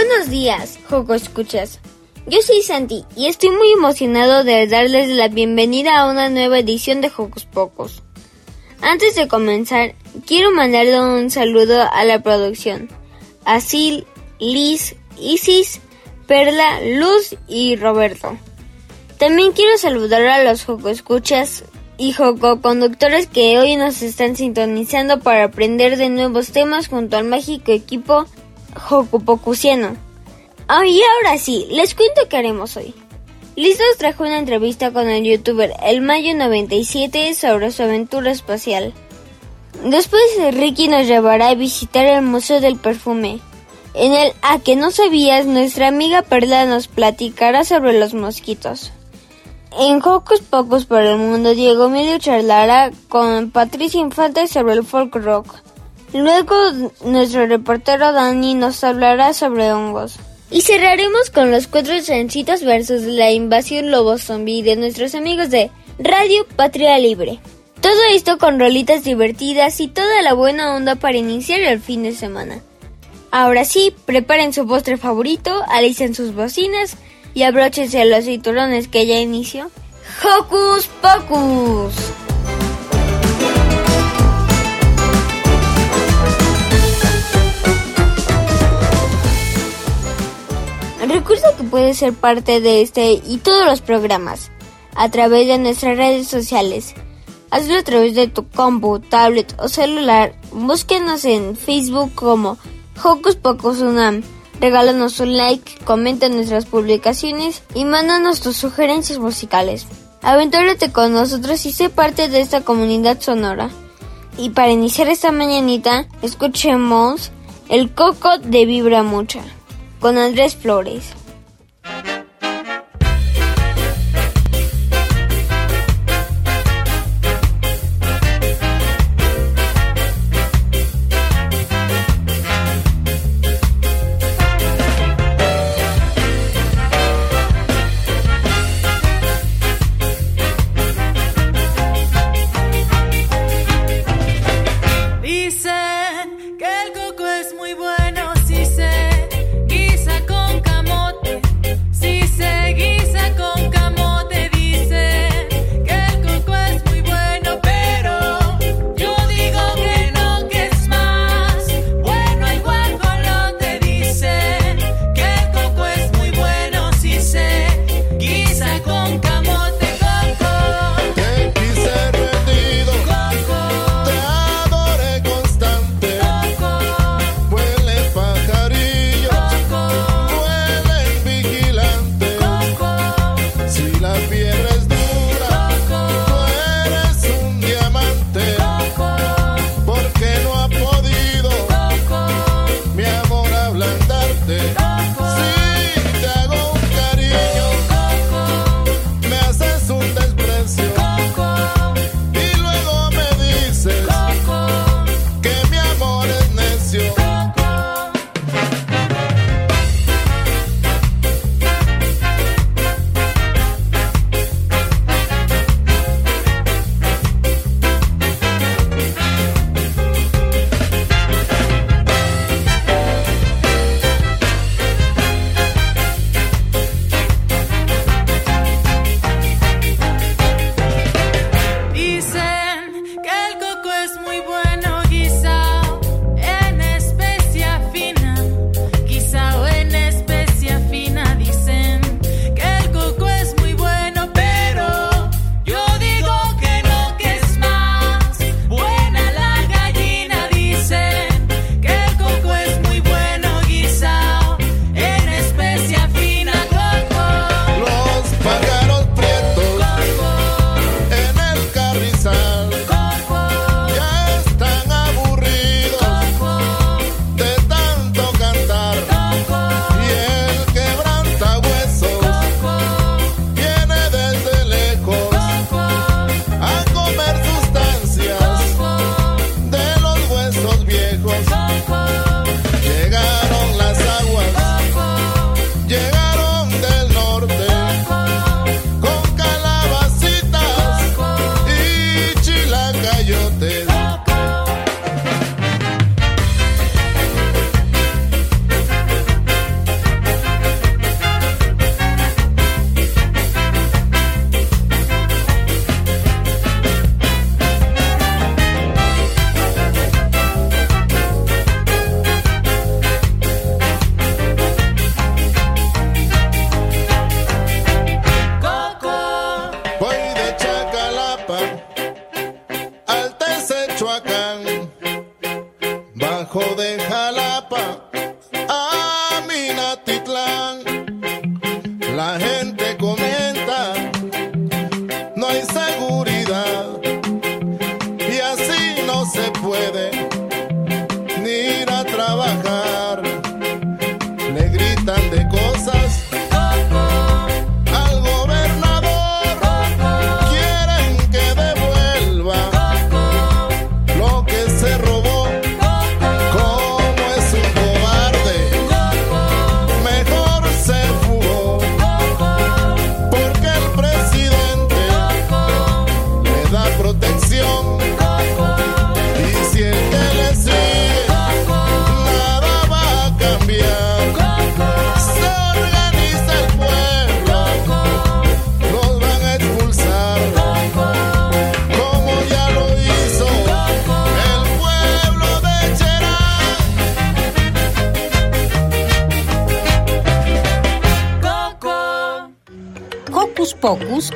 Buenos días, Joco Escuchas. Yo soy Santi y estoy muy emocionado de darles la bienvenida a una nueva edición de Jocos Pocos. Antes de comenzar, quiero mandarle un saludo a la producción, a Sil, Liz, Isis, Perla, Luz y Roberto. También quiero saludar a los Joco Escuchas y Joco Conductores que hoy nos están sintonizando para aprender de nuevos temas junto al mágico equipo Hokupokusiano. Ah, y ahora sí, les cuento qué haremos hoy. Liz nos trajo una entrevista con el youtuber El Mayo 97 sobre su aventura espacial. Después Ricky nos llevará a visitar el Museo del Perfume. En el A que no sabías, nuestra amiga Perla nos platicará sobre los mosquitos. En Hocus Pocos por el Mundo, Diego Emilio charlará con Patricia Infante sobre el folk rock. Luego nuestro reportero Dani nos hablará sobre hongos. Y cerraremos con los cuatro trencitos versus la invasión lobo zombie de nuestros amigos de Radio Patria Libre. Todo esto con rolitas divertidas y toda la buena onda para iniciar el fin de semana. Ahora sí, preparen su postre favorito, alicen sus bocinas y abróchense los cinturones que ya inició. ¡Hocus Pocus! Recuerda que puedes ser parte de este y todos los programas a través de nuestras redes sociales. Hazlo a través de tu compu, tablet o celular. Búsquenos en Facebook como Hocus Pocus Unam. Regálanos un like, comenta nuestras publicaciones y mándanos tus sugerencias musicales. Aventúrate con nosotros y sé parte de esta comunidad sonora. Y para iniciar esta mañanita, escuchemos El Coco de Vibra Mucha con Andrés Flores.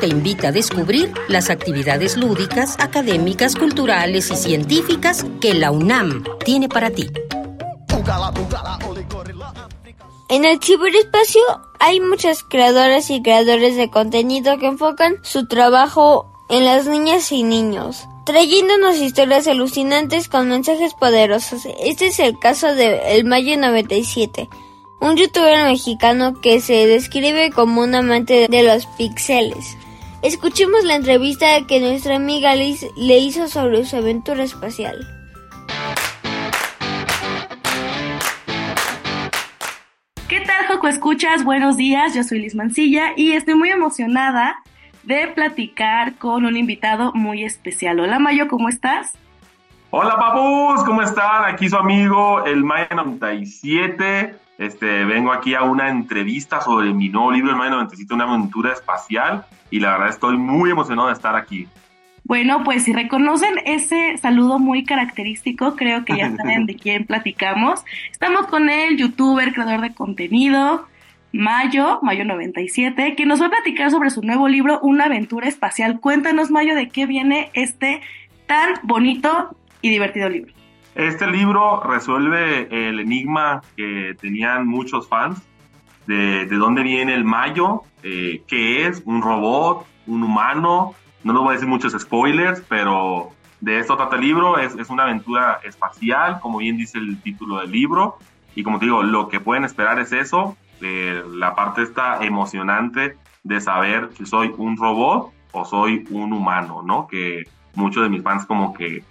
Te invita a descubrir las actividades lúdicas, académicas, culturales y científicas que la UNAM tiene para ti. En el ciberespacio hay muchas creadoras y creadores de contenido que enfocan su trabajo en las niñas y niños, trayéndonos historias alucinantes con mensajes poderosos. Este es el caso de El Mayo 97, un youtuber mexicano que se describe como un amante de los pixeles. Escuchemos la entrevista que nuestra amiga Liz le hizo sobre su aventura espacial. ¿Qué tal, Joco Escuchas? Buenos días, yo soy Liz Mancilla y estoy muy emocionada de platicar con un invitado muy especial. Hola, Mayo, ¿cómo estás? Hola, papus, ¿cómo están? Aquí su amigo, el Maya 97. Este, vengo aquí a una entrevista sobre mi nuevo libro, El Maya 97, una aventura espacial. Y la verdad estoy muy emocionado de estar aquí. Bueno, pues si reconocen ese saludo muy característico, creo que ya saben de quién platicamos. Estamos con el youtuber, creador de contenido, Mayo, Mayo97, que nos va a platicar sobre su nuevo libro, Una aventura espacial. Cuéntanos, Mayo, de qué viene este tan bonito y divertido libro. Este libro resuelve el enigma que tenían muchos fans de, de dónde viene el Mayo, eh, qué es, un robot, un humano. No les voy a decir muchos spoilers, pero de esto trata el libro. Es, es una aventura espacial, como bien dice el título del libro. Y como te digo, lo que pueden esperar es eso, eh, la parte está emocionante de saber si soy un robot o soy un humano, ¿no? Que muchos de mis fans como que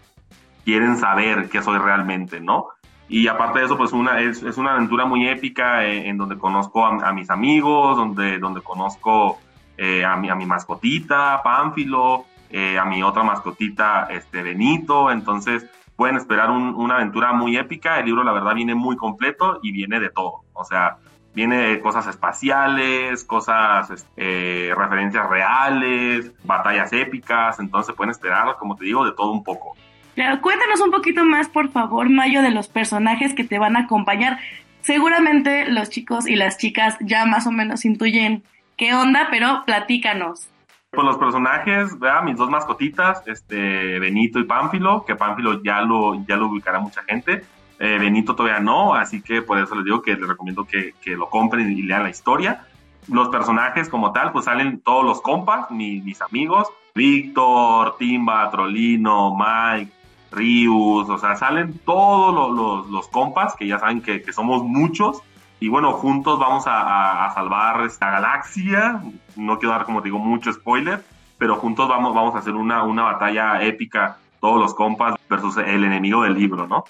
quieren saber qué soy realmente, ¿no? Y aparte de eso, pues una, es, es una aventura muy épica eh, en donde conozco a, a, mis amigos, donde, donde conozco eh, a, mi, a mi mascotita, Pánfilo, eh, a mi otra mascotita, este, Benito. Entonces, pueden esperar un, una aventura muy épica. El libro, la verdad, viene muy completo y viene de todo. O sea, viene de cosas espaciales, cosas, eh, referencias reales, batallas épicas. Entonces, pueden esperar, como te digo, de todo un poco. Claro, cuéntanos un poquito más, por favor, Mayo, de los personajes que te van a acompañar. Seguramente los chicos y las chicas ya más o menos intuyen qué onda, pero platícanos. Pues los personajes, ¿verdad? mis dos mascotitas, este, Benito y Pánfilo, que Pánfilo ya lo, ya lo ubicará mucha gente. Eh, Benito todavía no, así que por eso les digo que les recomiendo que, lo compren y lean la historia. Los personajes como tal, pues salen todos los compas, mi, mis amigos, Víctor, Timba, Trolino, Mike, Rius, o sea, salen todos los, los, los compas, que ya saben que, que, somos muchos, y bueno, juntos vamos a, salvar esta galaxia, no quiero dar, como digo, mucho spoiler, pero juntos vamos, vamos a hacer una, una batalla épica, todos los compas versus el enemigo del libro, ¿no?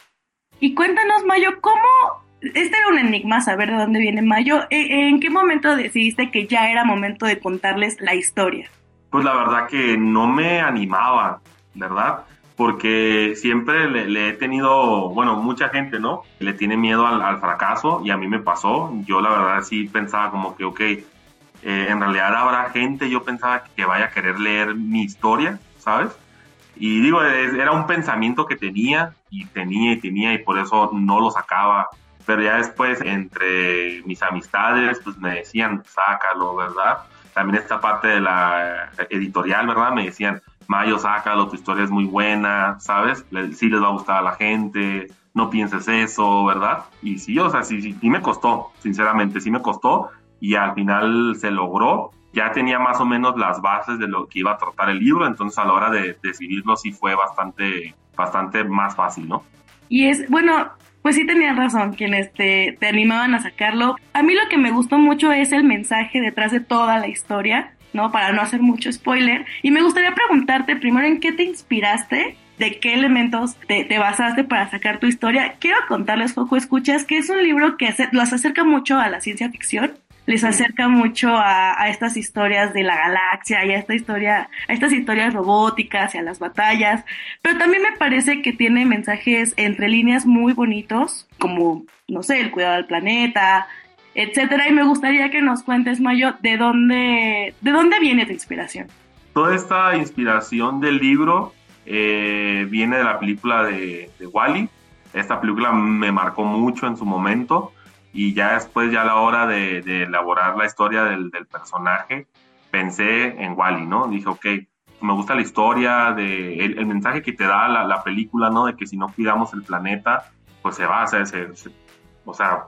Y cuéntanos, Mayo, ¿cómo este era un enigma saber de dónde viene Mayo. ¿En qué momento decidiste que ya era momento de contarles la historia? Pues la verdad que no me animaba, ¿verdad? Porque siempre le, le he tenido, bueno, mucha gente, ¿no? Le tiene miedo al, al, fracaso y a mí me pasó. Yo la verdad sí pensaba como que, ok, eh, en realidad habrá gente, yo pensaba que vaya a querer leer mi historia, ¿sabes? Y digo, era un pensamiento que tenía y tenía y tenía y por eso no lo sacaba pero ya después entre mis amistades pues me decían sácalo, ¿verdad? También esta parte de la editorial, ¿verdad? Me decían, Mayo, sácalo, tu historia es muy buena, ¿sabes? Sí les va a gustar a la gente, no pienses eso, ¿verdad? Y sí, o sea, sí, sí, sí me costó, sinceramente, sí me costó y al final se logró ya tenía más o menos las bases de lo que iba a tratar el libro, entonces a la hora de, de escribirlo sí fue bastante, bastante más fácil, ¿no? Y es, bueno, pues sí tenían razón quienes te, te animaban a sacarlo. A mí lo que me gustó mucho es el mensaje detrás de toda la historia, ¿no? Para no hacer mucho spoiler. Y me gustaría preguntarte primero en qué te inspiraste de qué elementos te, te, basaste para sacar tu historia. Quiero contarles, Jojo Escuchas, que es un libro que los acerca mucho a la ciencia ficción les acerca mucho a, a, estas historias de la galaxia y a esta historia, a estas historias robóticas y a las batallas, pero también me parece que tiene mensajes entre líneas muy bonitos, como, no sé, el cuidado del planeta, etcétera, y me gustaría que nos cuentes, Mayo, de dónde, de dónde viene tu inspiración. Toda esta inspiración del libro eh, viene de la película de, de Wally. Esta película me marcó mucho en su momento y ya después, ya a la hora de, de elaborar la historia del, del, personaje, pensé en Wally, ¿no? Dije, ok, me gusta la historia, de, el, el mensaje que te da la, la, película, ¿no? De que si no cuidamos el planeta, pues se va, se, se, se, o sea,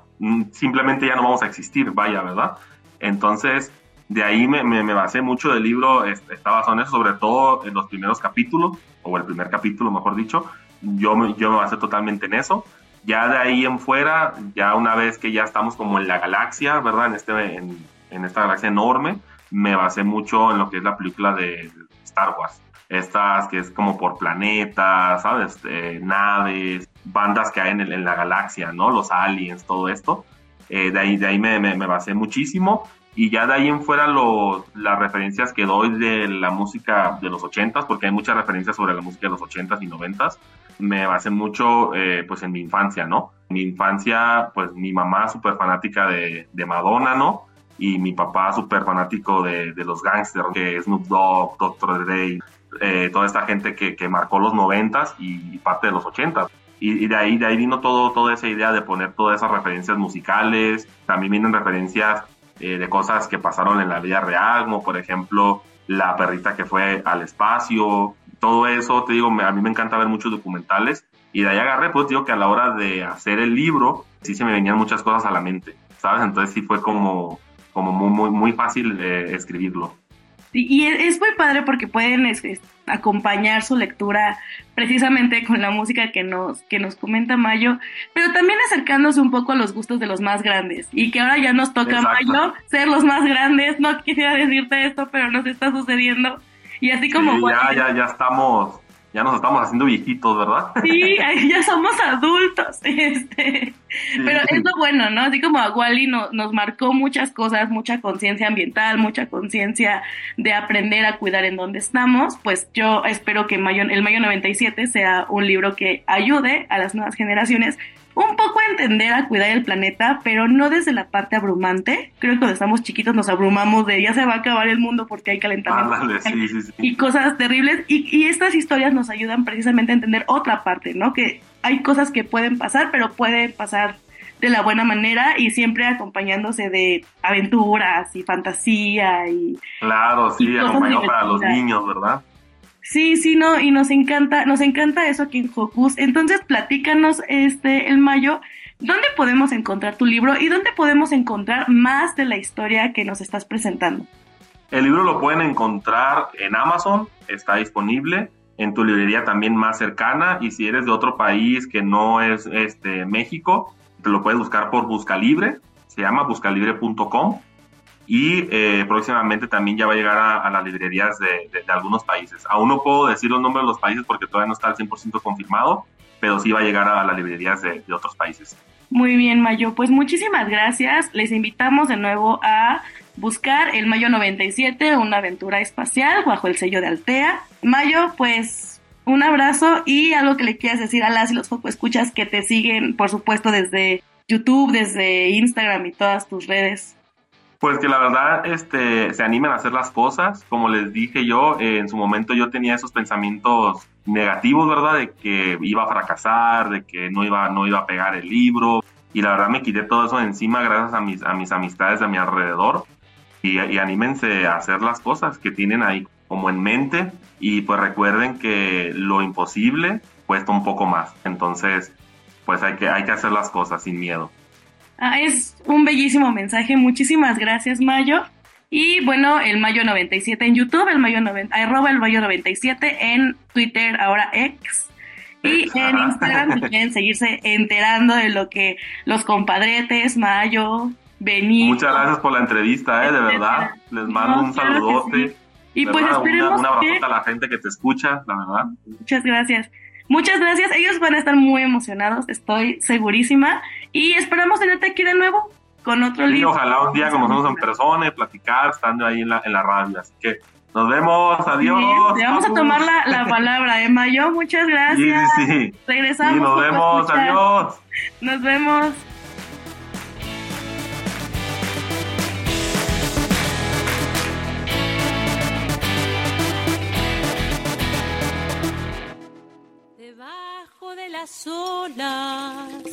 simplemente ya no vamos a existir, vaya, ¿verdad? Entonces, de ahí me, me, basé mucho del libro, está basado en eso, sobre todo en los primeros capítulos, o el primer capítulo, mejor dicho, yo me, yo me basé totalmente en eso ya de ahí en fuera, ya una vez que ya estamos como en la galaxia, ¿verdad? En, este, en esta galaxia enorme, me basé mucho en lo que es la película de Star Wars. Estas que es como por planetas, ¿sabes? Eh, naves, bandas que hay en, el, en, la galaxia, ¿no? Los aliens, todo esto. Eh, de ahí, de ahí me, me, me, basé muchísimo. Y ya de ahí en fuera los, las referencias que doy de la música de los 80s, porque hay muchas referencias sobre la música de los 80s y 90s, me basé mucho eh, pues en mi infancia, ¿no? Mi infancia, pues mi mamá súper fanática de, de, Madonna, ¿no? Y mi papá súper fanático de, de, los gangsters, que Snoop Dogg, Dr. Dre, eh, toda esta gente que, que marcó los noventas y, y parte de los ochentas. Y, y, de ahí de ahí vino todo toda esa idea de poner todas esas referencias musicales. También vienen referencias eh, de cosas que pasaron en la vida real, como por ejemplo la perrita que fue al espacio, todo eso, te digo, a mí me encanta ver muchos documentales y de ahí agarré, pues digo que a la hora de hacer el libro, sí se me venían muchas cosas a la mente, ¿sabes? Entonces sí fue como, como muy, muy, muy fácil eh, escribirlo. Y es muy padre porque pueden es, es, acompañar su lectura precisamente con la música que nos, que nos comenta Mayo, pero también acercándose un poco a los gustos de los más grandes. Y que ahora ya nos toca, Exacto. Mayo, ser los más grandes. No quisiera decirte esto, pero nos está sucediendo. Y así como... Sí, ya, ya, ya estamos, ya nos estamos haciendo viejitos, ¿verdad? Sí, ya somos adultos. Este. Sí, Pero es lo bueno, ¿no? Así como a Wally no, nos marcó muchas cosas, mucha conciencia ambiental, mucha conciencia de aprender a cuidar en donde estamos, pues yo espero que Mayo, el Mayo 97 sea un libro que ayude a las nuevas generaciones un poco a entender a cuidar el planeta, pero no desde la parte abrumante. Creo que cuando estamos chiquitos nos abrumamos de ya se va a acabar el mundo porque hay calentamiento ah, vale, sí, sí, sí. y cosas terribles. Y, y, estas historias nos ayudan precisamente a entender otra parte, ¿no? Que hay cosas que pueden pasar, pero pueden pasar de la buena manera y siempre acompañándose de aventuras y fantasía y... Claro, sí, acompañado para los niños, ¿verdad? Sí, sí, no, y nos encanta, nos encanta eso aquí en Hocus. Entonces, platícanos, este, el mayo, ¿dónde podemos encontrar tu libro y dónde podemos encontrar más de la historia que nos estás presentando? El libro lo pueden encontrar en Amazon, está disponible, en tu librería también más cercana, y si eres de otro país que no es este, México, te lo puedes buscar por Buscalibre, se llama buscalibre.com y eh, próximamente también ya va a llegar a, las librerías de, algunos países. Aún no puedo decir los nombres de los países porque todavía no está al 100% confirmado, pero sí va a llegar a las librerías de, otros países. Muy bien, Mayo. Pues muchísimas gracias. Les invitamos de nuevo a buscar el Mayo 97, una aventura espacial bajo el sello de Altea. Mayo, pues un abrazo y algo que le quieras decir a las y los escuchas que te siguen, por supuesto, desde YouTube, desde Instagram y todas tus redes. Pues que la verdad este, se animen a hacer las cosas. Como les dije yo, eh, en su momento yo tenía esos pensamientos negativos, ¿verdad? De que iba a fracasar, de que no iba, no iba a pegar el libro. Y la verdad me quité todo eso de encima gracias a mis, a mis amistades de mi alrededor. Y, y anímense a hacer las cosas que tienen ahí como en mente. Y pues recuerden que lo imposible cuesta un poco más. Entonces, pues hay que, hay que hacer las cosas sin miedo. Ah, es un bellísimo mensaje. Muchísimas gracias, Mayo. Y bueno, el Mayo 97 en YouTube, el Mayo 90, arroba el Mayo 97 en Twitter, ahora X. Y en Instagram quieren seguirse enterando de lo que los compadretes, Mayo, Benito. Muchas gracias por la entrevista, ¿eh? de verdad. Les mando No, un claro que saludote. sí. Y pues verdad, esperemos un que... abrazote a la gente que te escucha, la verdad. Muchas gracias. Muchas gracias. Ellos van a estar muy emocionados, estoy segurísima. Y esperamos tenerte aquí de nuevo con otro Sí, libro. ojalá un día conocemos en persona y platicar estando ahí en la, en la radio. Así que nos vemos, adiós. Te vamos a tomar la, la palabra, ¿eh, Mayo? Muchas Sí, gracias. sí, sí. Regresamos. Sí, nos vemos, adiós. Nos vemos. Las olas,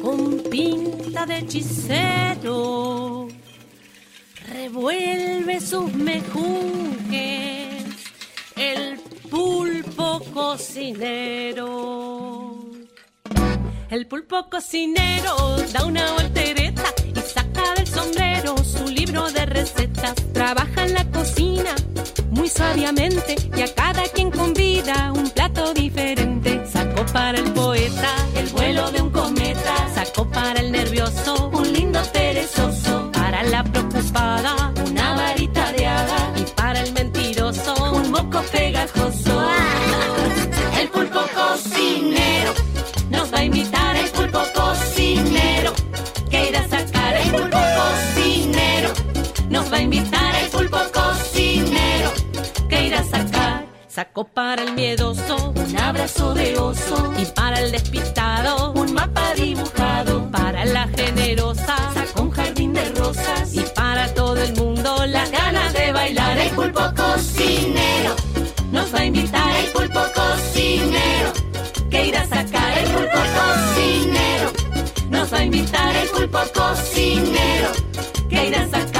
con pinta de hechicero, revuelve sus mejunjes el pulpo cocinero. El pulpo cocinero da una voltereta del sombrero su libro de recetas. Trabaja en la cocina muy sabiamente y a cada quien convida un plato diferente. Sacó para el poeta el vuelo de un cometa. Sacó para el nervioso un lindo perezoso. Para la preocupada Sacó para el miedoso un abrazo de oso. Y para el despistado un mapa dibujado. Para la generosa sacó un jardín de rosas. Y para todo el mundo las ganas de bailar el pulpo cocinero. Nos va a invitar el pulpo cocinero. Que irá a sacar el pulpo cocinero. Nos va a invitar el pulpo cocinero. Que irá a sacar.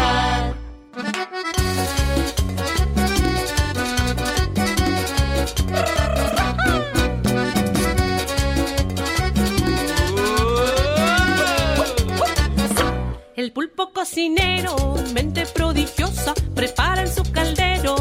Pulpo cocinero, mente prodigiosa, prepara en su caldero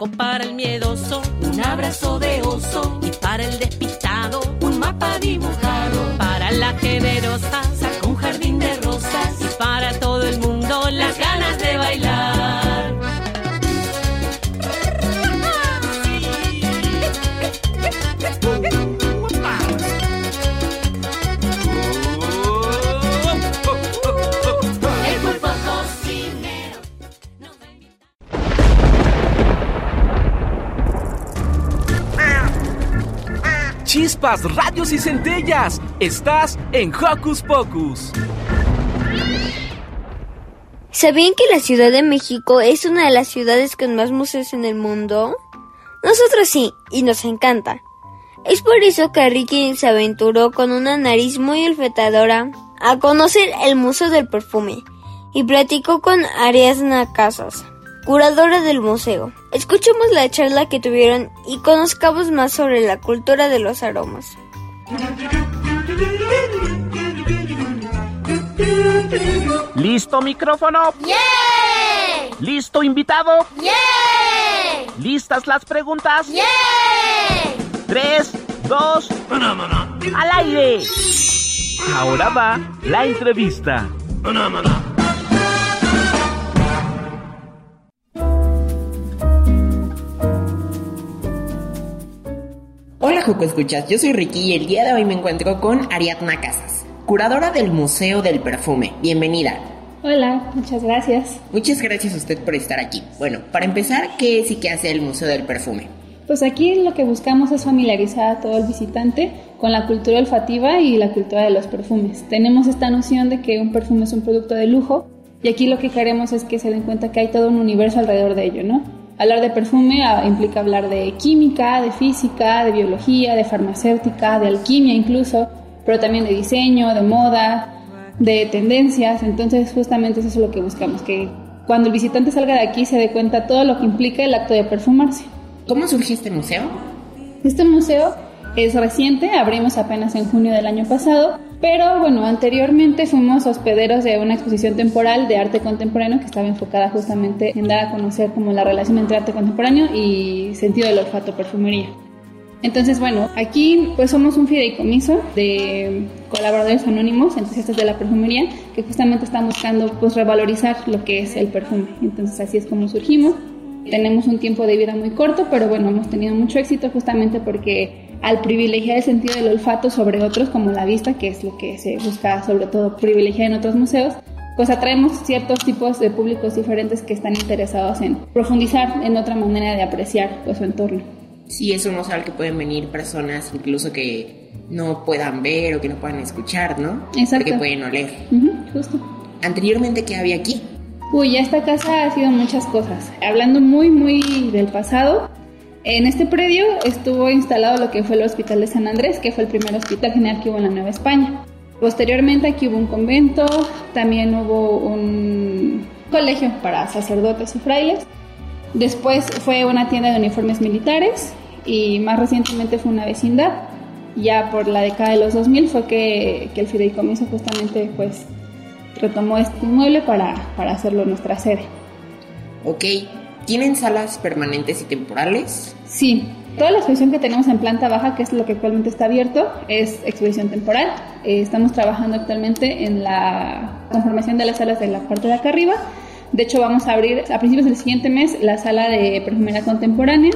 Sacó para el miedoso Radios y centellas. Estás en Hocus Pocus. ¿Sabían que la Ciudad de México es una de las ciudades con más museos en el mundo? Nosotros sí, y nos encanta. Es por eso que Ricky se aventuró con una nariz muy olfetadora a conocer el Museo del Perfume y platicó con Ariadna Casas, curadora del museo. Escuchemos la charla que tuvieron y conozcamos más sobre la cultura de los aromas. ¿Listo micrófono? ¡Yeah! ¿Listo invitado? ¡Yeah! ¿Listas las preguntas? ¡Yeah! Tres, dos, al aire. Ahora va la entrevista. Escuchas, yo soy Ricky y el día de hoy me encuentro con Ariadna Casas, curadora del Museo del Perfume. Bienvenida. Hola, muchas gracias. Muchas gracias a usted por estar aquí. Bueno, para empezar, ¿qué es y qué hace el Museo del Perfume? Pues aquí lo que buscamos es familiarizar a todo el visitante con la cultura olfativa y la cultura de los perfumes. Tenemos esta noción de que un perfume es un producto de lujo y aquí lo que queremos es que se den cuenta que hay todo un universo alrededor de ello, ¿no? Hablar de perfume ah, implica hablar de química, de física, de biología, de farmacéutica, de alquimia incluso, pero también de diseño, de moda, de tendencias. Entonces justamente eso es lo que buscamos, que cuando el visitante salga de aquí se dé cuenta todo lo que implica el acto de perfumarse. ¿Cómo surgió este museo? Este museo es reciente, abrimos apenas en junio del año pasado, pero bueno, anteriormente fuimos hospederos de una exposición temporal de arte contemporáneo que estaba enfocada justamente en dar a conocer como la relación entre arte contemporáneo y sentido del olfato perfumería. Entonces, bueno, aquí pues somos un fideicomiso de colaboradores anónimos, entusiastas de la perfumería, que justamente están buscando pues revalorizar lo que es el perfume. Entonces así es como surgimos. Tenemos un tiempo de vida muy corto, pero bueno, hemos tenido mucho éxito justamente porque al privilegiar el sentido del olfato sobre otros como la vista, que es lo que se busca sobre todo privilegiar en otros museos, pues atraemos ciertos tipos de públicos diferentes que están interesados en profundizar en otra manera de apreciar pues, su entorno. Sí, es un museo al que pueden venir personas incluso que no puedan ver o que no puedan escuchar, ¿no? Exacto. Que pueden oler. justo. Anteriormente, ¿qué había aquí? Uy, esta casa ha sido muchas cosas. Hablando muy, muy del pasado, en este predio estuvo instalado lo que fue el Hospital de San Andrés, que fue el primer hospital general que hubo en la Nueva España. Posteriormente aquí hubo un convento, también hubo un colegio para sacerdotes y frailes. Después fue una tienda de uniformes militares y más recientemente fue una vecindad. Ya por la década de los 2000 fue que, que el fideicomiso justamente pues retomó este inmueble para, para hacerlo nuestra sede. Ok, ¿tienen salas permanentes y temporales? Sí, toda la exposición que tenemos en planta baja, que es lo que actualmente está abierto, es exposición temporal. Eh, estamos trabajando actualmente en la conformación de las salas de la parte de acá arriba. De hecho, vamos a abrir a principios del siguiente mes la sala de perfumería contemporánea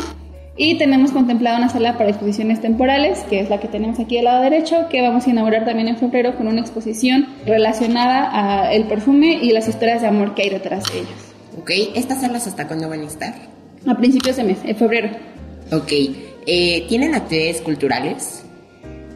y tenemos contemplada una sala para exposiciones temporales, que es la que tenemos aquí al lado derecho, que vamos a inaugurar también en febrero con una exposición relacionada al perfume y las historias de amor que hay detrás de ellos. Ok, ¿estas salas hasta cuándo van a estar? A principios de mes, en febrero. Ok, eh, ¿tienen actividades culturales?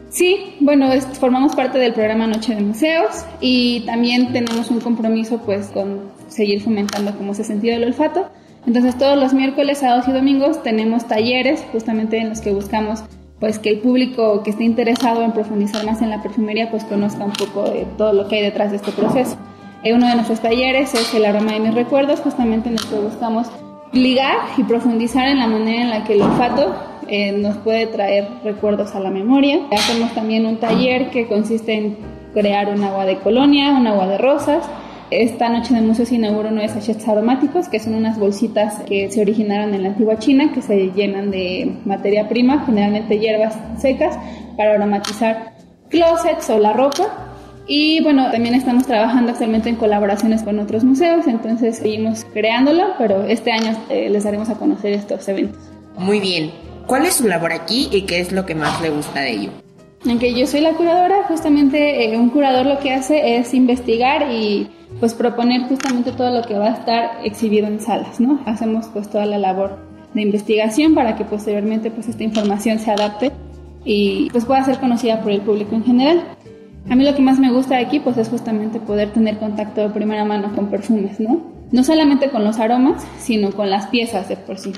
Sí, bueno, formamos parte del programa Noche de Museos y también tenemos un compromiso pues con seguir fomentando como ese sentido del olfato. Entonces todos los miércoles, sábados y domingos tenemos talleres justamente en los que buscamos pues que el público que esté interesado en profundizar más en la perfumería pues conozca un poco de todo lo que hay detrás de este proceso. Eh, uno de nuestros talleres es el aroma de mis recuerdos, justamente en el que buscamos ligar y profundizar en la manera en la que el olfato eh, nos puede traer recuerdos a la memoria. Hacemos también un taller que consiste en crear un agua de colonia, un agua de rosas, esta noche de museo se inaugura sachets aromáticos, que son unas bolsitas que se originaron en la antigua China, que se llenan de materia prima, generalmente hierbas secas, para aromatizar closets o la ropa. Y bueno, también estamos trabajando actualmente en colaboraciones con otros museos, entonces seguimos creándolo, pero este año eh, les daremos a conocer estos eventos. Muy bien. ¿Cuál es su labor aquí y qué es lo que más le gusta de ello? Aunque yo soy la curadora, justamente eh, un curador lo que hace es investigar y pues proponer justamente todo lo que va a estar exhibido en salas, ¿no? Hacemos pues toda la labor de investigación para que posteriormente pues esta información se adapte y pues pueda ser conocida por el público en general. A mí lo que más me gusta de aquí pues es justamente poder tener contacto de primera mano con perfumes, ¿no? No solamente con los aromas, sino con las piezas de por sí.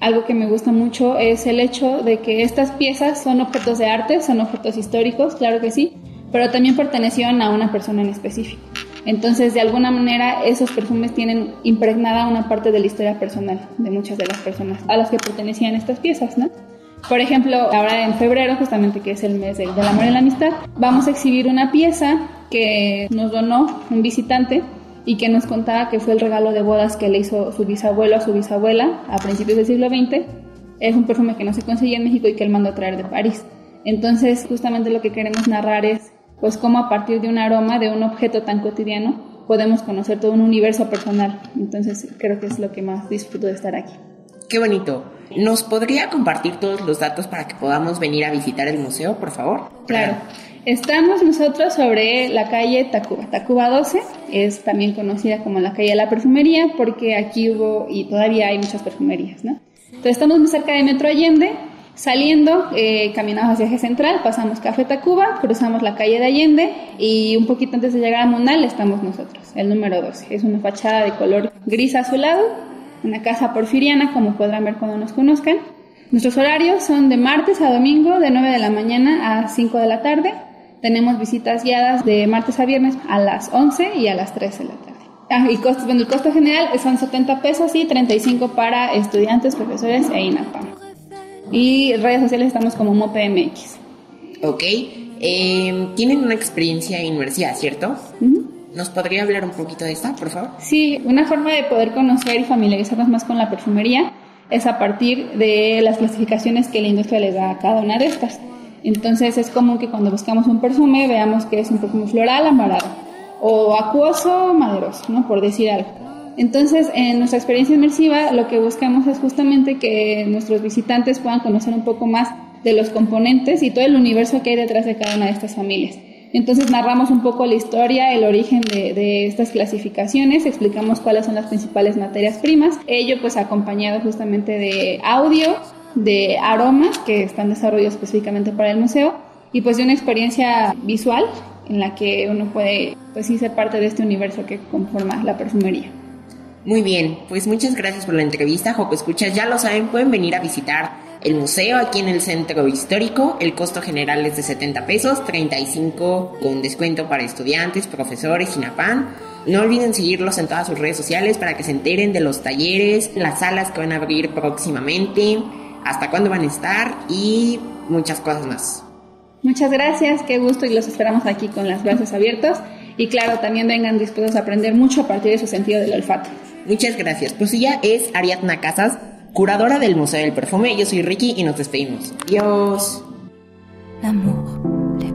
Algo que me gusta mucho es el hecho de que estas piezas son objetos de arte, son objetos históricos, claro que sí, pero también pertenecieron a una persona en específico. Entonces, de alguna manera, esos perfumes tienen impregnada una parte de la historia personal de muchas de las personas a las que pertenecían estas piezas, ¿no? Por ejemplo, ahora en febrero, justamente que es el mes del, amor y la amistad, vamos a exhibir una pieza que nos donó un visitante y que nos contaba que fue el regalo de bodas que le hizo su bisabuelo a su bisabuela a principios del siglo XX. Es un perfume que no se conseguía en México y que él mandó a traer de París. Entonces, justamente lo que queremos narrar es pues cómo a partir de un aroma, de un objeto tan cotidiano, podemos conocer todo un universo personal. Entonces creo que es lo que más disfruto de estar aquí. Qué bonito. ¿Nos podría compartir todos los datos para que podamos venir a visitar el museo, por favor? Claro. Estamos nosotros sobre la calle Tacuba. Tacuba 12 es también conocida como la calle de la perfumería porque aquí hubo y todavía hay muchas perfumerías, ¿no? Entonces estamos muy cerca de Metro Allende, saliendo, eh, caminamos hacia Eje Central, pasamos Café Tacuba, cruzamos la calle de Allende y un poquito antes de llegar a Monal estamos nosotros, el número 12. Es una fachada de color gris azulado, una casa porfiriana, como podrán ver cuando nos conozcan. Nuestros horarios son de martes a domingo, de 9 de la mañana a 5 de la tarde. Tenemos visitas guiadas de martes a viernes a las 11 y a las 3 de la tarde. Ah, y costo, bueno, el costo general son 70 pesos y 35 para estudiantes, profesores e INAPAM. Y redes sociales estamos como MOPMX. Ok. Eh, tienen una experiencia inmersiva, ¿cierto? ¿Nos podría hablar un poquito de esta, por favor? Sí, una forma de poder conocer y familiarizarnos más con la perfumería es a partir de las clasificaciones que la industria le da a cada una de estas. Entonces es común que cuando buscamos un perfume veamos que es un perfume floral amarado o acuoso maderoso, ¿no? Por decir algo. Entonces, en nuestra experiencia inmersiva, lo que buscamos es justamente que nuestros visitantes puedan conocer un poco más de los componentes y todo el universo que hay detrás de cada una de estas familias. Entonces narramos un poco la historia, el origen de, estas clasificaciones, explicamos cuáles son las principales materias primas, ello pues acompañado justamente de audio, de aromas que están desarrollados específicamente para el museo y pues de una experiencia visual en la que uno puede, pues sí, ser parte de este universo que conforma la perfumería. Muy bien, pues muchas gracias por la entrevista, Joco Escuchas. Ya lo saben, pueden venir a visitar el museo aquí en el centro histórico. El costo general es de 70 pesos, 35 con descuento para estudiantes, profesores, INAPAN. No olviden seguirlos en todas sus redes sociales para que se enteren de los talleres, las salas que van a abrir próximamente, hasta cuándo van a estar y muchas cosas más. Muchas gracias, qué gusto y los esperamos aquí con los brazos abiertos. Y claro, también vengan dispuestos a aprender mucho a partir de su sentido del olfato. Muchas gracias. Pues ella es Ariadna Casas, curadora del Museo del Perfume. Yo soy Ricky y nos despedimos. Adiós. L'amour, les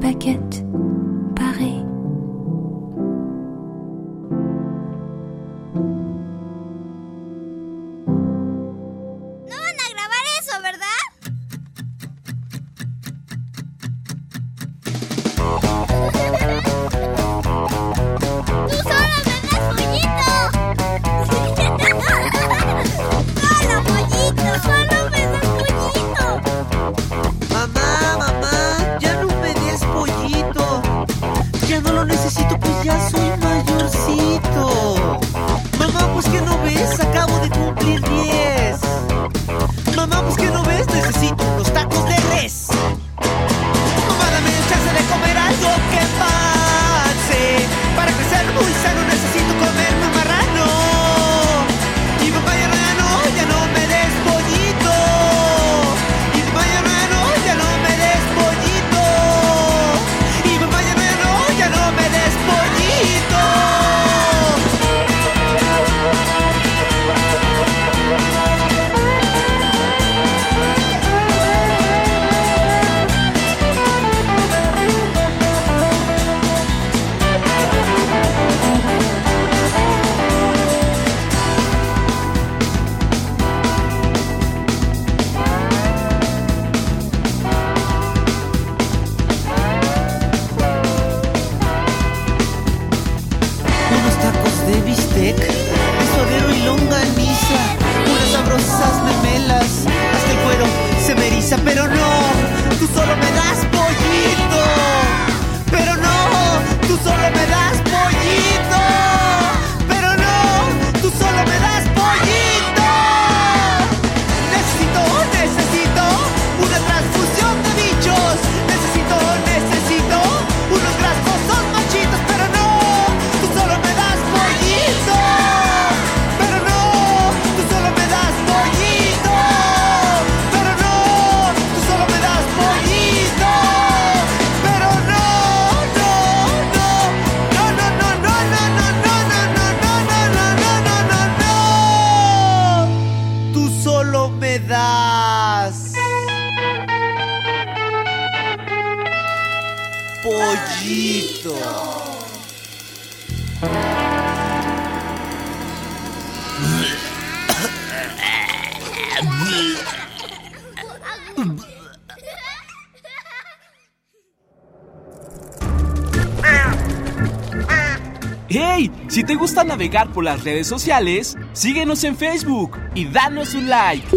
gusta navegar por las redes sociales, síguenos en Facebook y danos un like.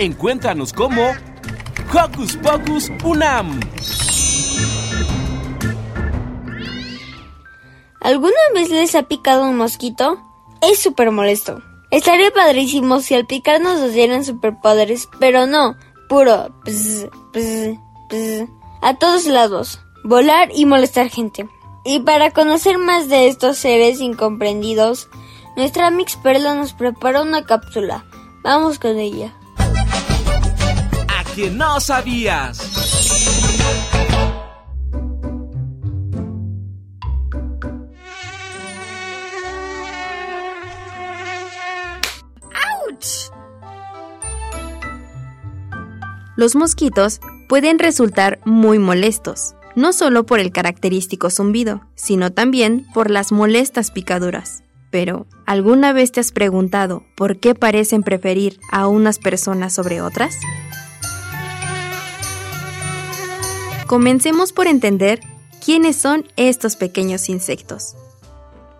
Encuéntranos como Hocus Pocus Unam. ¿Alguna vez les ha picado un mosquito? Es súper molesto. Estaría padrísimo si al picarnos nos dieran superpoderes, pero no, puro pss, a todos lados, volar y molestar gente. Y para conocer más de estos seres incomprendidos, nuestra Mix Perla nos preparó una cápsula. Vamos con ella. A que no sabías. Los mosquitos pueden resultar muy molestos, no solo por el característico zumbido, sino también por las molestas picaduras. Pero, ¿alguna vez te has preguntado por qué parecen preferir a unas personas sobre otras? Comencemos por entender quiénes son estos pequeños insectos.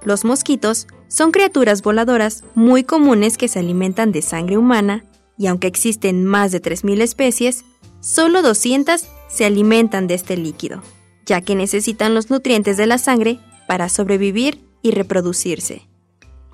Los mosquitos son criaturas voladoras muy comunes que se alimentan de sangre humana y aunque existen más de 3.000 especies, solo 200 se alimentan de este líquido, ya que necesitan los nutrientes de la sangre para sobrevivir y reproducirse.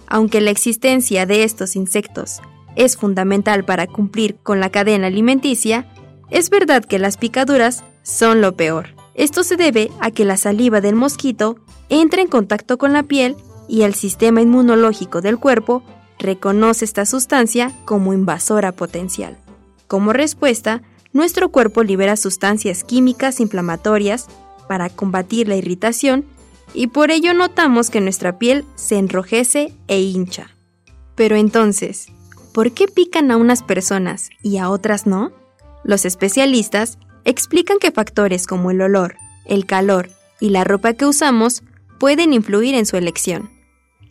Aunque la existencia de estos insectos es fundamental para cumplir con la cadena alimenticia, es verdad que las picaduras son lo peor. Esto se debe a que la saliva del mosquito entra en contacto con la piel y el sistema inmunológico del cuerpo reconoce esta sustancia como invasora potencial. Como respuesta, nuestro cuerpo libera sustancias químicas inflamatorias para combatir la irritación y por ello notamos que nuestra piel se enrojece e hincha. Pero entonces, ¿por qué pican a unas personas y a otras no? Los especialistas explican que factores como el olor, el calor y la ropa que usamos pueden influir en su elección.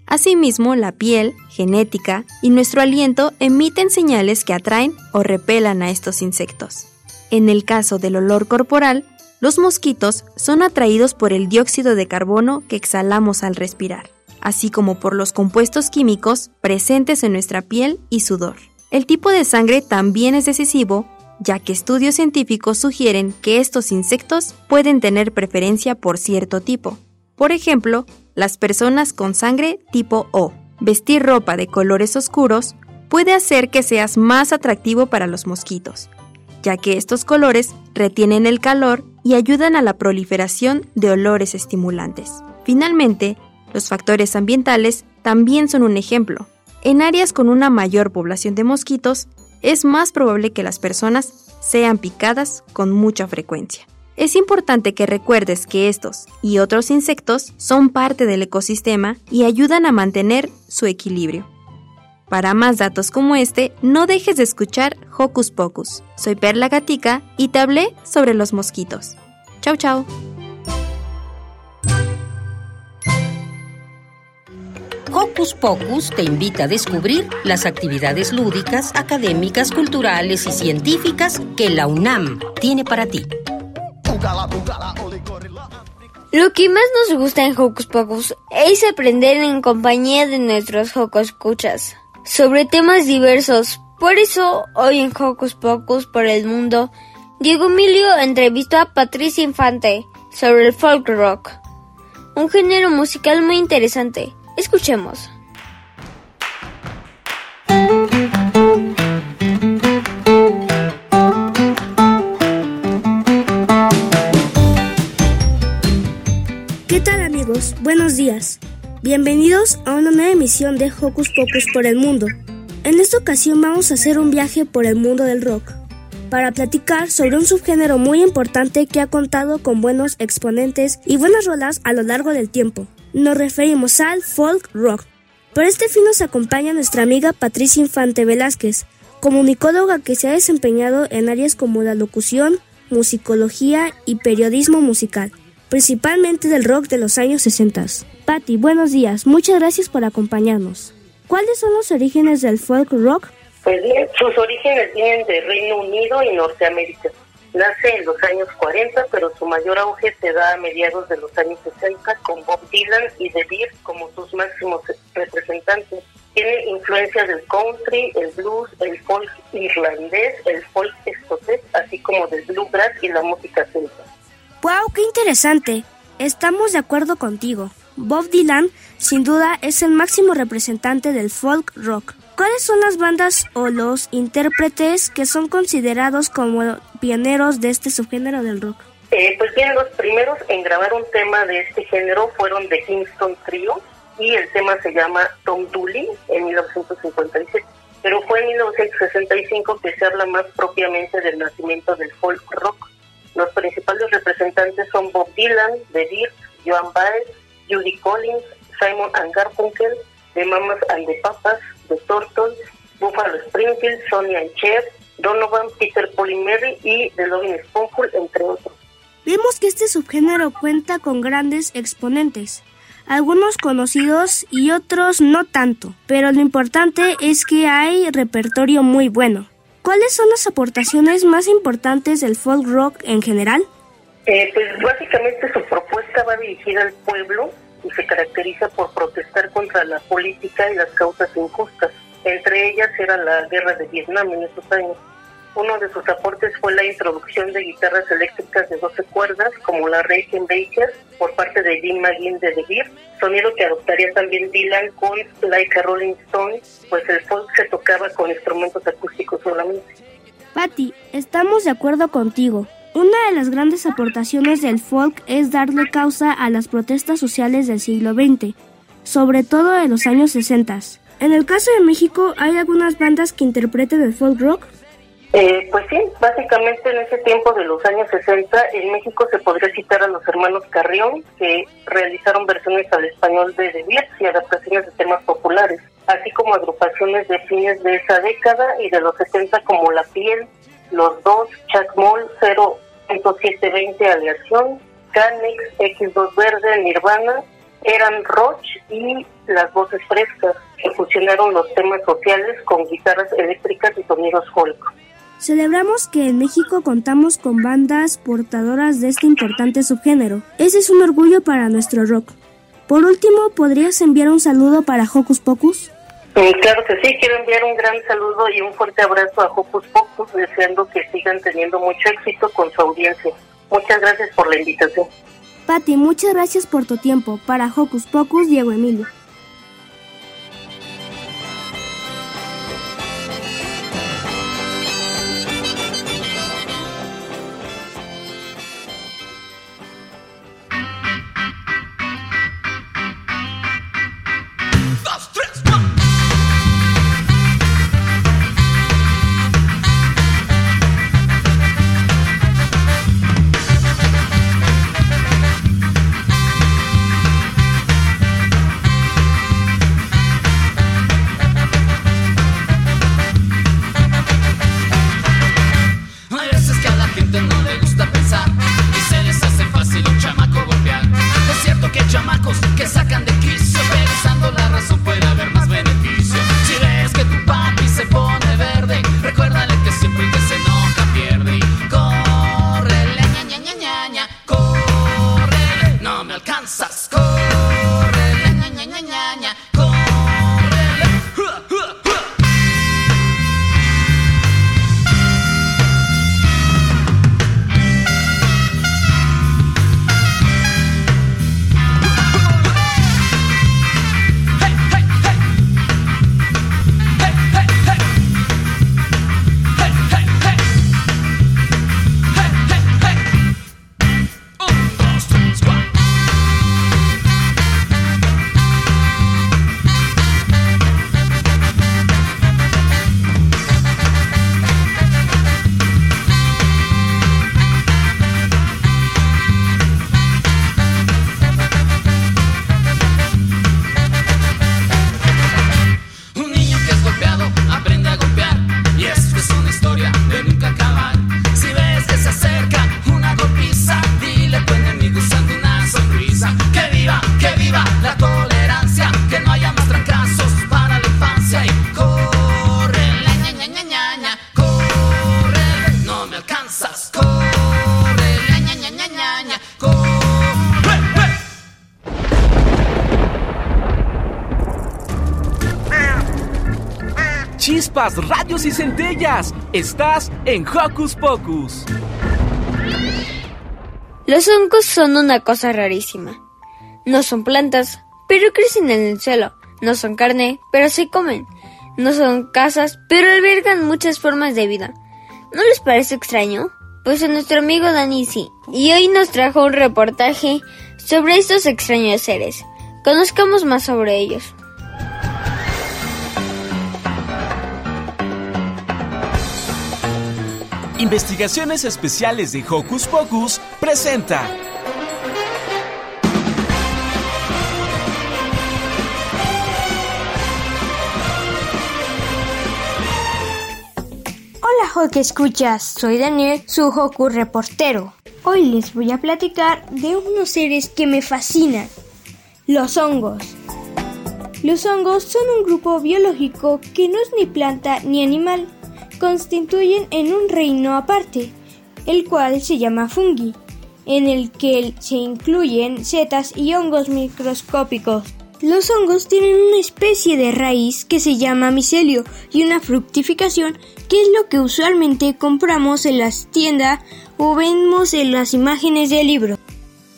Asimismo, la piel, genética y nuestro aliento emiten señales que atraen o repelan a estos insectos. En el caso del olor corporal, los mosquitos son atraídos por el dióxido de carbono que exhalamos al respirar, así como por los compuestos químicos presentes en nuestra piel y sudor. El tipo de sangre también es decisivo, ya que estudios científicos sugieren que estos insectos pueden tener preferencia por cierto tipo. Por ejemplo, las personas con sangre tipo O. Vestir ropa de colores oscuros puede hacer que seas más atractivo para los mosquitos, ya que estos colores retienen el calor y ayudan a la proliferación de olores estimulantes. Finalmente, los factores ambientales también son un ejemplo. En áreas con una mayor población de mosquitos, es más probable que las personas sean picadas con mucha frecuencia. Es importante que recuerdes que estos y otros insectos son parte del ecosistema y ayudan a mantener su equilibrio. Para más datos como este, no dejes de escuchar Hocus Pocus. Soy Perla Gatica y te hablé sobre los mosquitos. Chau chau. Hocus Pocus te invita a descubrir las actividades lúdicas, académicas, culturales y científicas que la UNAM tiene para ti. Lo que más nos gusta en Hocus Pocus es aprender en compañía de nuestros Hocus Escuchas sobre temas diversos. Por eso, hoy en Hocus Pocus por el mundo, Diego Emilio entrevistó a Patricia Infante sobre el folk rock, un género musical muy interesante. Escuchemos. ¿Qué tal amigos? Buenos días. Bienvenidos a una nueva emisión de Hocus Pocus por el mundo. En esta ocasión vamos a hacer un viaje por el mundo del rock para platicar sobre un subgénero muy importante que ha contado con buenos exponentes y buenas rolas a lo largo del tiempo. Nos referimos al folk rock. Por este fin nos acompaña nuestra amiga Patricia Infante Velázquez, comunicóloga que se ha desempeñado en áreas como la locución, musicología y periodismo musical principalmente del rock de los años 60. Patty, buenos días, muchas gracias por acompañarnos. ¿Cuáles son los orígenes del folk rock? Pues bien, sus orígenes vienen de Reino Unido y Norteamérica. Nace en los años 40, pero su mayor auge se da a mediados de los años 60 con Bob Dylan y The Beatles como sus máximos representantes. Tiene influencias del country, el blues, el folk irlandés, el folk escocés, así como del bluegrass y la música celta. ¡Wow! ¡Qué interesante! Estamos de acuerdo contigo. Bob Dylan, sin duda, es el máximo representante del folk rock. ¿Cuáles son las bandas o los intérpretes que son considerados como pioneros de este subgénero del rock? Eh, pues bien, los primeros en grabar un tema de este género fueron The Kingston Trio y el tema se llama Tom Dooley en 1957. Pero fue en 1965 que se habla más propiamente del nacimiento del folk rock. Los principales representantes son Bob Dylan, The Beatles, Joan Baez, Judy Collins, Simon and Garfunkel, The Mamas and the Papas, The Turtles, Buffalo Springfield, Sonia and Cher, Donovan, Peter Polymery y The Loving Spoonful, entre otros. Vemos que este subgénero cuenta con grandes exponentes, algunos conocidos y otros no tanto, pero lo importante es que hay repertorio muy bueno. ¿Cuáles son las aportaciones más importantes del folk rock en general? Eh, pues básicamente su propuesta va dirigida al pueblo y se caracteriza por protestar contra la política y las causas injustas. Entre ellas era la guerra de Vietnam en esos años. Uno de sus aportes fue la introducción de guitarras eléctricas de 12 cuerdas, como la Baker, por parte de Jim McGinn de The Beer, sonido que adoptaría también Dylan con Like a Rolling Stone, pues el folk se tocaba con instrumentos acústicos solamente. Patty, estamos de acuerdo contigo. Una de las grandes aportaciones del folk es darle causa a las protestas sociales del siglo XX, sobre todo en los años 60. En el caso de México, ¿hay algunas bandas que interpreten el folk rock? Eh, pues sí, básicamente en ese tiempo de los años 60 en México se podría citar a los hermanos Carrión que realizaron versiones al español de Beatles y adaptaciones de temas populares, así como agrupaciones de fines de esa década y de los 70 como La Piel, Los Dos, Chuck Moll, 0.720 Aleación, Canex, X2 Verde, Nirvana, Eran Roach y Las Voces Frescas, que fusionaron los temas sociales con guitarras eléctricas y sonidos folk. Celebramos que en México contamos con bandas portadoras de este importante subgénero. Ese es un orgullo para nuestro rock. Por último, ¿podrías enviar un saludo para Hocus Pocus? claro que sí, quiero enviar un gran saludo y un fuerte abrazo a Hocus Pocus, deseando que sigan teniendo mucho éxito con su audiencia. Muchas gracias por la invitación. Patti, muchas gracias por tu tiempo. Para Hocus Pocus, Diego Emilio. those three centellas. Estás en Hocus Pocus. Los hongos son una cosa rarísima. No son plantas, pero crecen en el suelo. No son carne, pero se comen. No son casas, pero albergan muchas formas de vida. ¿No les parece extraño? Pues a nuestro amigo Dani sí. Y hoy nos trajo un reportaje sobre estos extraños seres. Conozcamos más sobre ellos. Investigaciones Especiales de Hocus Pocus presenta. Hola Hoku escuchas, soy Daniel, su Hoku reportero. Hoy les voy a platicar de unos seres que me fascinan, los hongos. Los hongos son un grupo biológico que no es ni planta ni animal, constituyen en un reino aparte, el cual se llama fungi, en el que se incluyen setas y hongos microscópicos. Los hongos tienen una especie de raíz que se llama micelio y una fructificación que es lo que usualmente compramos en las tiendas o vemos en las imágenes del libro.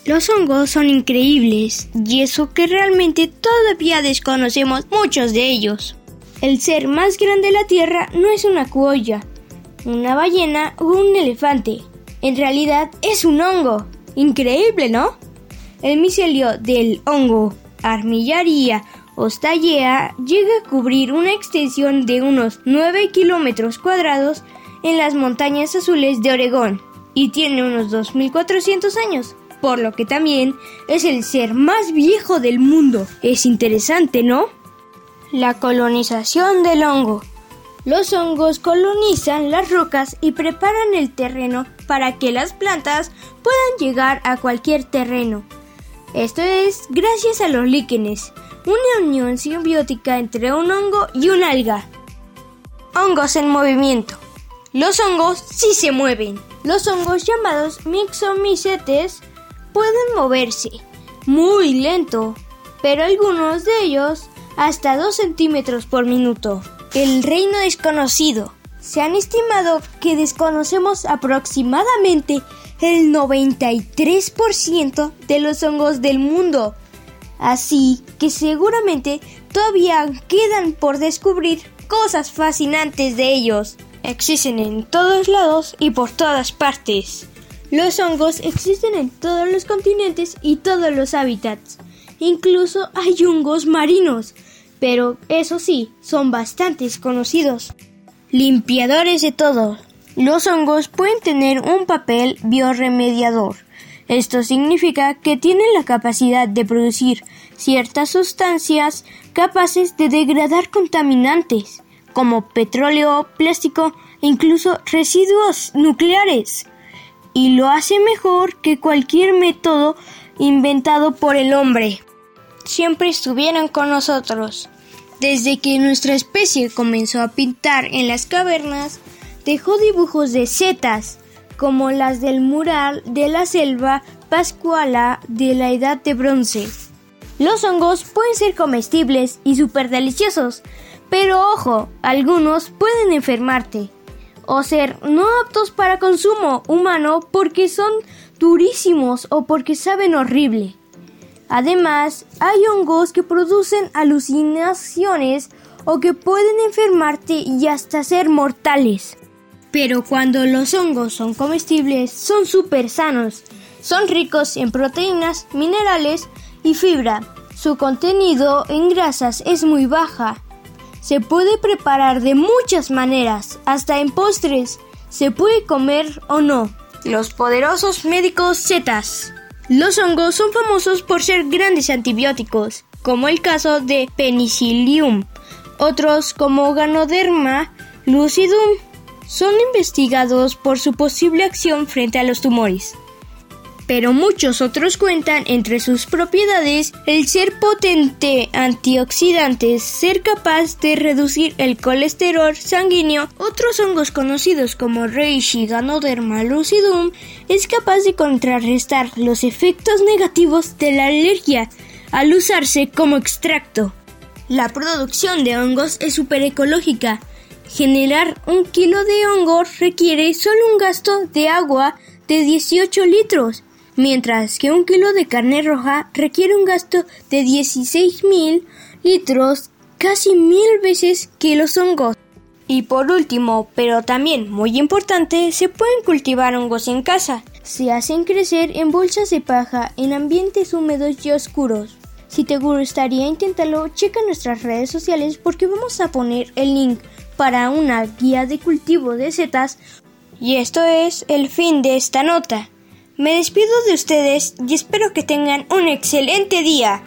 Los hongos son increíbles y eso que realmente todavía desconocemos muchos de ellos. El ser más grande de la Tierra no es una cuolla, una ballena o un elefante. En realidad es un hongo. Increíble, ¿no? El micelio del hongo Armillaria ostallea llega a cubrir una extensión de unos 9 kilómetros cuadrados en las montañas azules de Oregón y tiene unos 2.400 años, por lo que también es el ser más viejo del mundo. Es interesante, ¿no? La colonización del hongo. Los hongos colonizan las rocas y preparan el terreno para que las plantas puedan llegar a cualquier terreno. Esto es gracias a los líquenes, una unión simbiótica entre un hongo y una alga. Hongos en movimiento. Los hongos sí se mueven. Los hongos llamados mixomicetes pueden moverse muy lento, pero algunos de ellos hasta 2 centímetros por minuto. El reino desconocido. Se han estimado que desconocemos aproximadamente el 93% de los hongos del mundo. Así que seguramente todavía quedan por descubrir cosas fascinantes de ellos. Existen en todos lados y por todas partes. Los hongos existen en todos los continentes y todos los hábitats. Incluso hay hongos marinos, pero eso sí, son bastante conocidos. Limpiadores de todo. Los hongos pueden tener un papel bioremediador. Esto significa que tienen la capacidad de producir ciertas sustancias capaces de degradar contaminantes, como petróleo, plástico e incluso residuos nucleares. Y lo hace mejor que cualquier método inventado por el hombre. Siempre estuvieron con nosotros. Desde que nuestra especie comenzó a pintar en las cavernas, dejó dibujos de setas, como las del mural de la selva pascuala de la edad de bronce. Los hongos pueden ser comestibles y súper deliciosos, pero ojo, algunos pueden enfermarte o ser no aptos para consumo humano porque son durísimos o porque saben horrible. Además, hay hongos que producen alucinaciones o que pueden enfermarte y hasta ser mortales. Pero cuando los hongos son comestibles, son súper sanos. Son ricos en proteínas, minerales y fibra. Su contenido en grasas es muy baja. Se puede preparar de muchas maneras, hasta en postres. Se puede comer o no. Los poderosos médicos zetas. Los hongos son famosos por ser grandes antibióticos, como el caso de Penicillium. Otros, como Ganoderma lucidum, son investigados por su posible acción frente a los tumores. Pero muchos otros cuentan entre sus propiedades el ser potente antioxidante, ser capaz de reducir el colesterol sanguíneo. Otros hongos conocidos como Reishi Ganoderma lucidum es capaz de contrarrestar los efectos negativos de la alergia al usarse como extracto. La producción de hongos es super ecológica Generar un kilo de hongo requiere solo un gasto de agua de 18 litros, mientras que un kilo de carne roja requiere un gasto de 16.000 litros, casi mil veces que los hongos. Y por último, pero también muy importante, se pueden cultivar hongos en casa. Se hacen crecer en bolsas de paja en ambientes húmedos y oscuros. Si te gustaría intentarlo, checa nuestras redes sociales porque vamos a poner el link para una guía de cultivo de setas. Y esto es el fin de esta nota. Me despido de ustedes y espero que tengan un excelente día.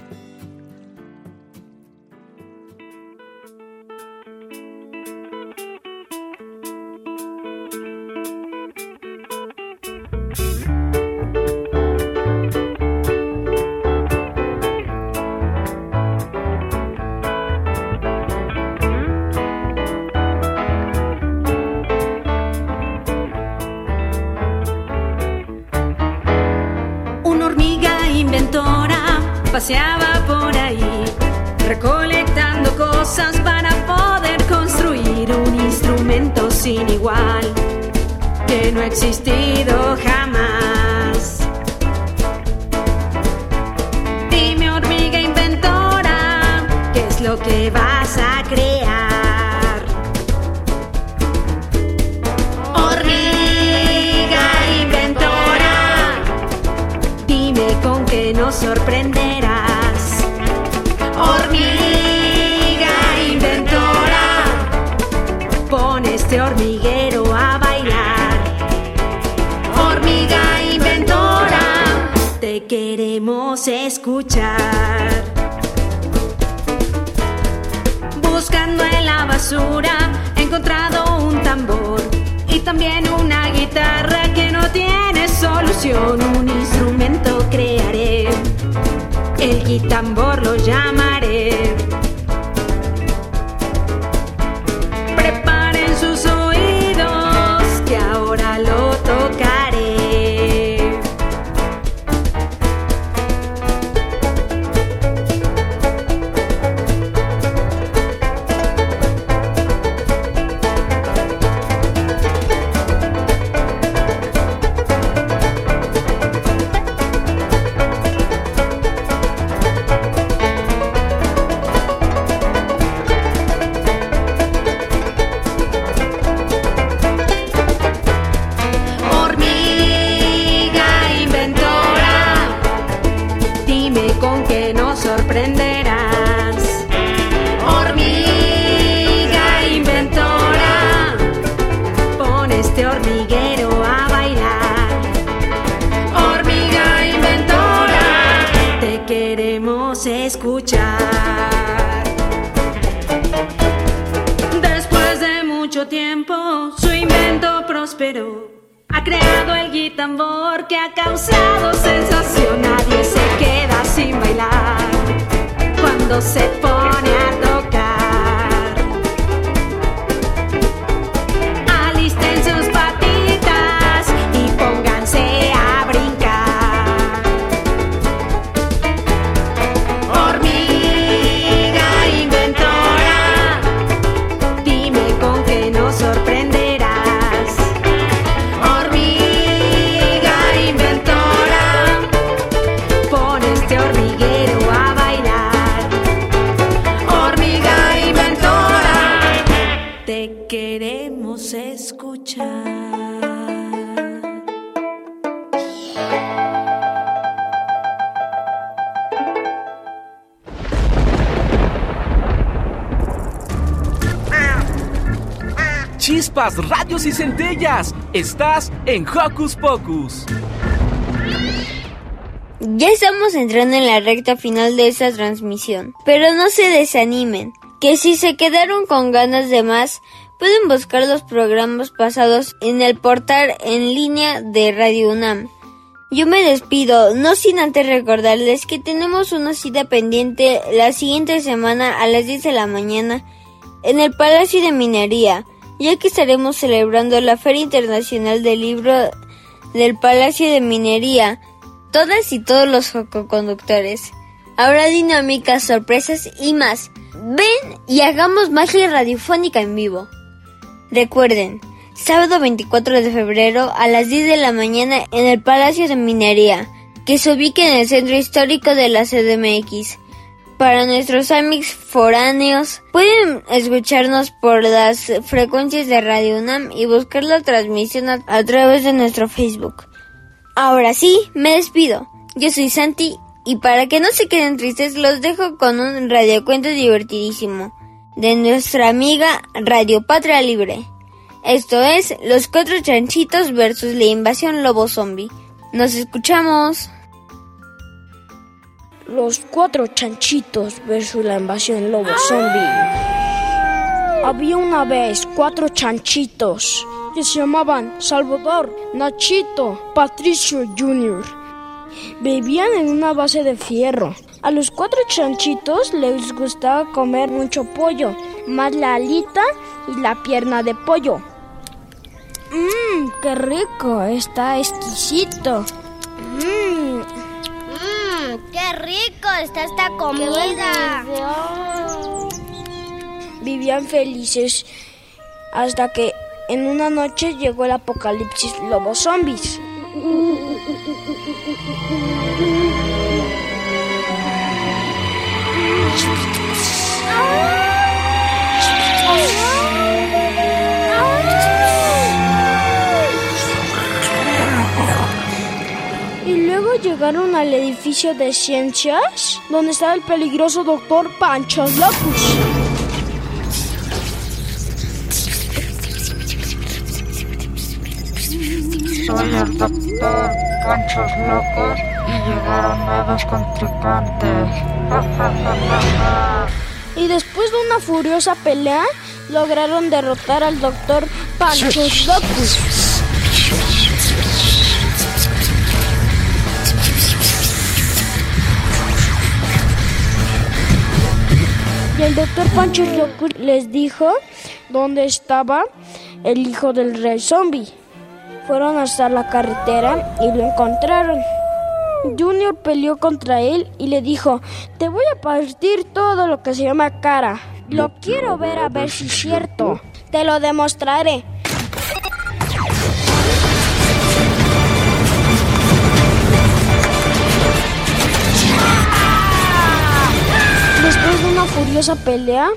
Chispas, radios y centellas. Estás en Hocus Pocus. Ya estamos entrando en la recta final de esta transmisión, pero no se desanimen, que si se quedaron con ganas de más, pueden buscar los programas pasados en el portal en línea de Radio UNAM. Yo me despido, no sin antes recordarles que tenemos una cita pendiente la siguiente semana a las 10 de la mañana en el Palacio de Minería, ya que estaremos celebrando la Feria Internacional del Libro del Palacio de Minería, todas y todos los conductores. Habrá dinámicas, sorpresas y más. Ven y hagamos magia radiofónica en vivo. Recuerden, sábado 24 de febrero a las 10 de la mañana en el Palacio de Minería, que se ubica en el centro histórico de la CDMX. Para nuestros amigos foráneos, pueden escucharnos por las frecuencias de Radio UNAM y buscar la transmisión a, través de nuestro Facebook. Ahora sí, me despido. Yo soy Santi y para que no se queden tristes los dejo con un radiocuento divertidísimo de nuestra amiga Radio Patria Libre. Esto es Los Cuatro Chanchitos versus la invasión lobo zombie. Nos escuchamos. Los cuatro chanchitos versus la invasión lobo zombie. Había una vez cuatro chanchitos que se llamaban Salvador, Nachito, Patricio Jr. Vivían en una base de fierro. A los cuatro chanchitos les gustaba comer mucho pollo, más la alita y la pierna de pollo. Mmm, qué rico, está exquisito. Qué rico está esta comida. vivían felices hasta que en una noche llegó el apocalipsis lobo zombies. Llegaron al edificio de ciencias donde estaba el peligroso doctor Pancho Locus. Soy el doctor Panchos Locos y llegaron nuevos contrincantes. Y después de una furiosa pelea, lograron derrotar al doctor Panchos Locus. Y el doctor Panchos Locus les dijo dónde estaba el hijo del rey zombie. Fueron hasta la carretera y lo encontraron. Junior peleó contra él y le dijo, te voy a partir todo lo que se llama cara. Lo quiero ver a ver si es cierto. Te lo demostraré. Después de una furiosa pelea,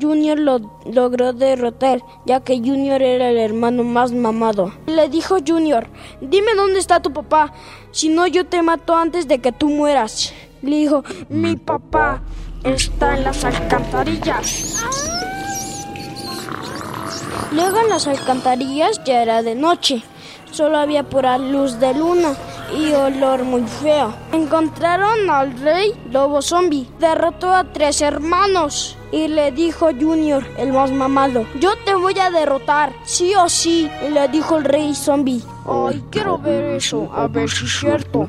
Junior lo logró derrotar, ya que Junior era el hermano más mamado. Le dijo Junior, dime dónde está tu papá, si no yo te mato antes de que tú mueras. Le dijo, mi papá está en las alcantarillas. Luego en las alcantarillas ya era de noche, solo había pura luz de luna y olor muy feo. Encontraron al rey lobo zombie, derrotó a tres hermanos y le dijo Junior, el más mamado, yo te voy a derrotar, sí o sí, y le dijo el rey zombie. Ay, quiero ver eso, a ver si es cierto.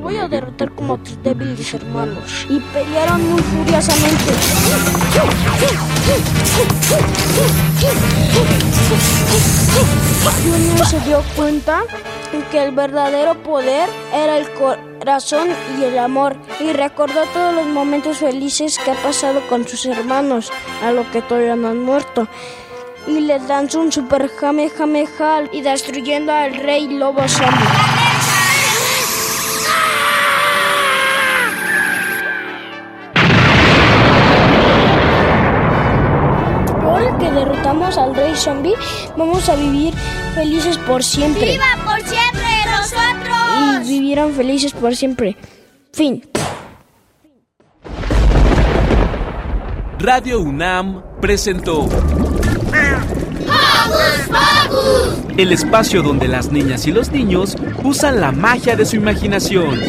Voy a derrotar como a tus débiles hermanos. Y pelearon muy furiosamente. Junior se dio cuenta que el verdadero poder era el corazón y el amor y recordó todos los momentos felices que ha pasado con sus hermanos, a lo que todavía no han muerto. Y le lanzó un super jame jame jal y destruyendo al rey lobo zombie. Al rey zombie, vamos a vivir felices por siempre. ¡Viva por siempre nosotros! Y vivieron felices por siempre. Fin. Radio UNAM presentó el espacio donde las niñas y los niños usan la magia de su imaginación.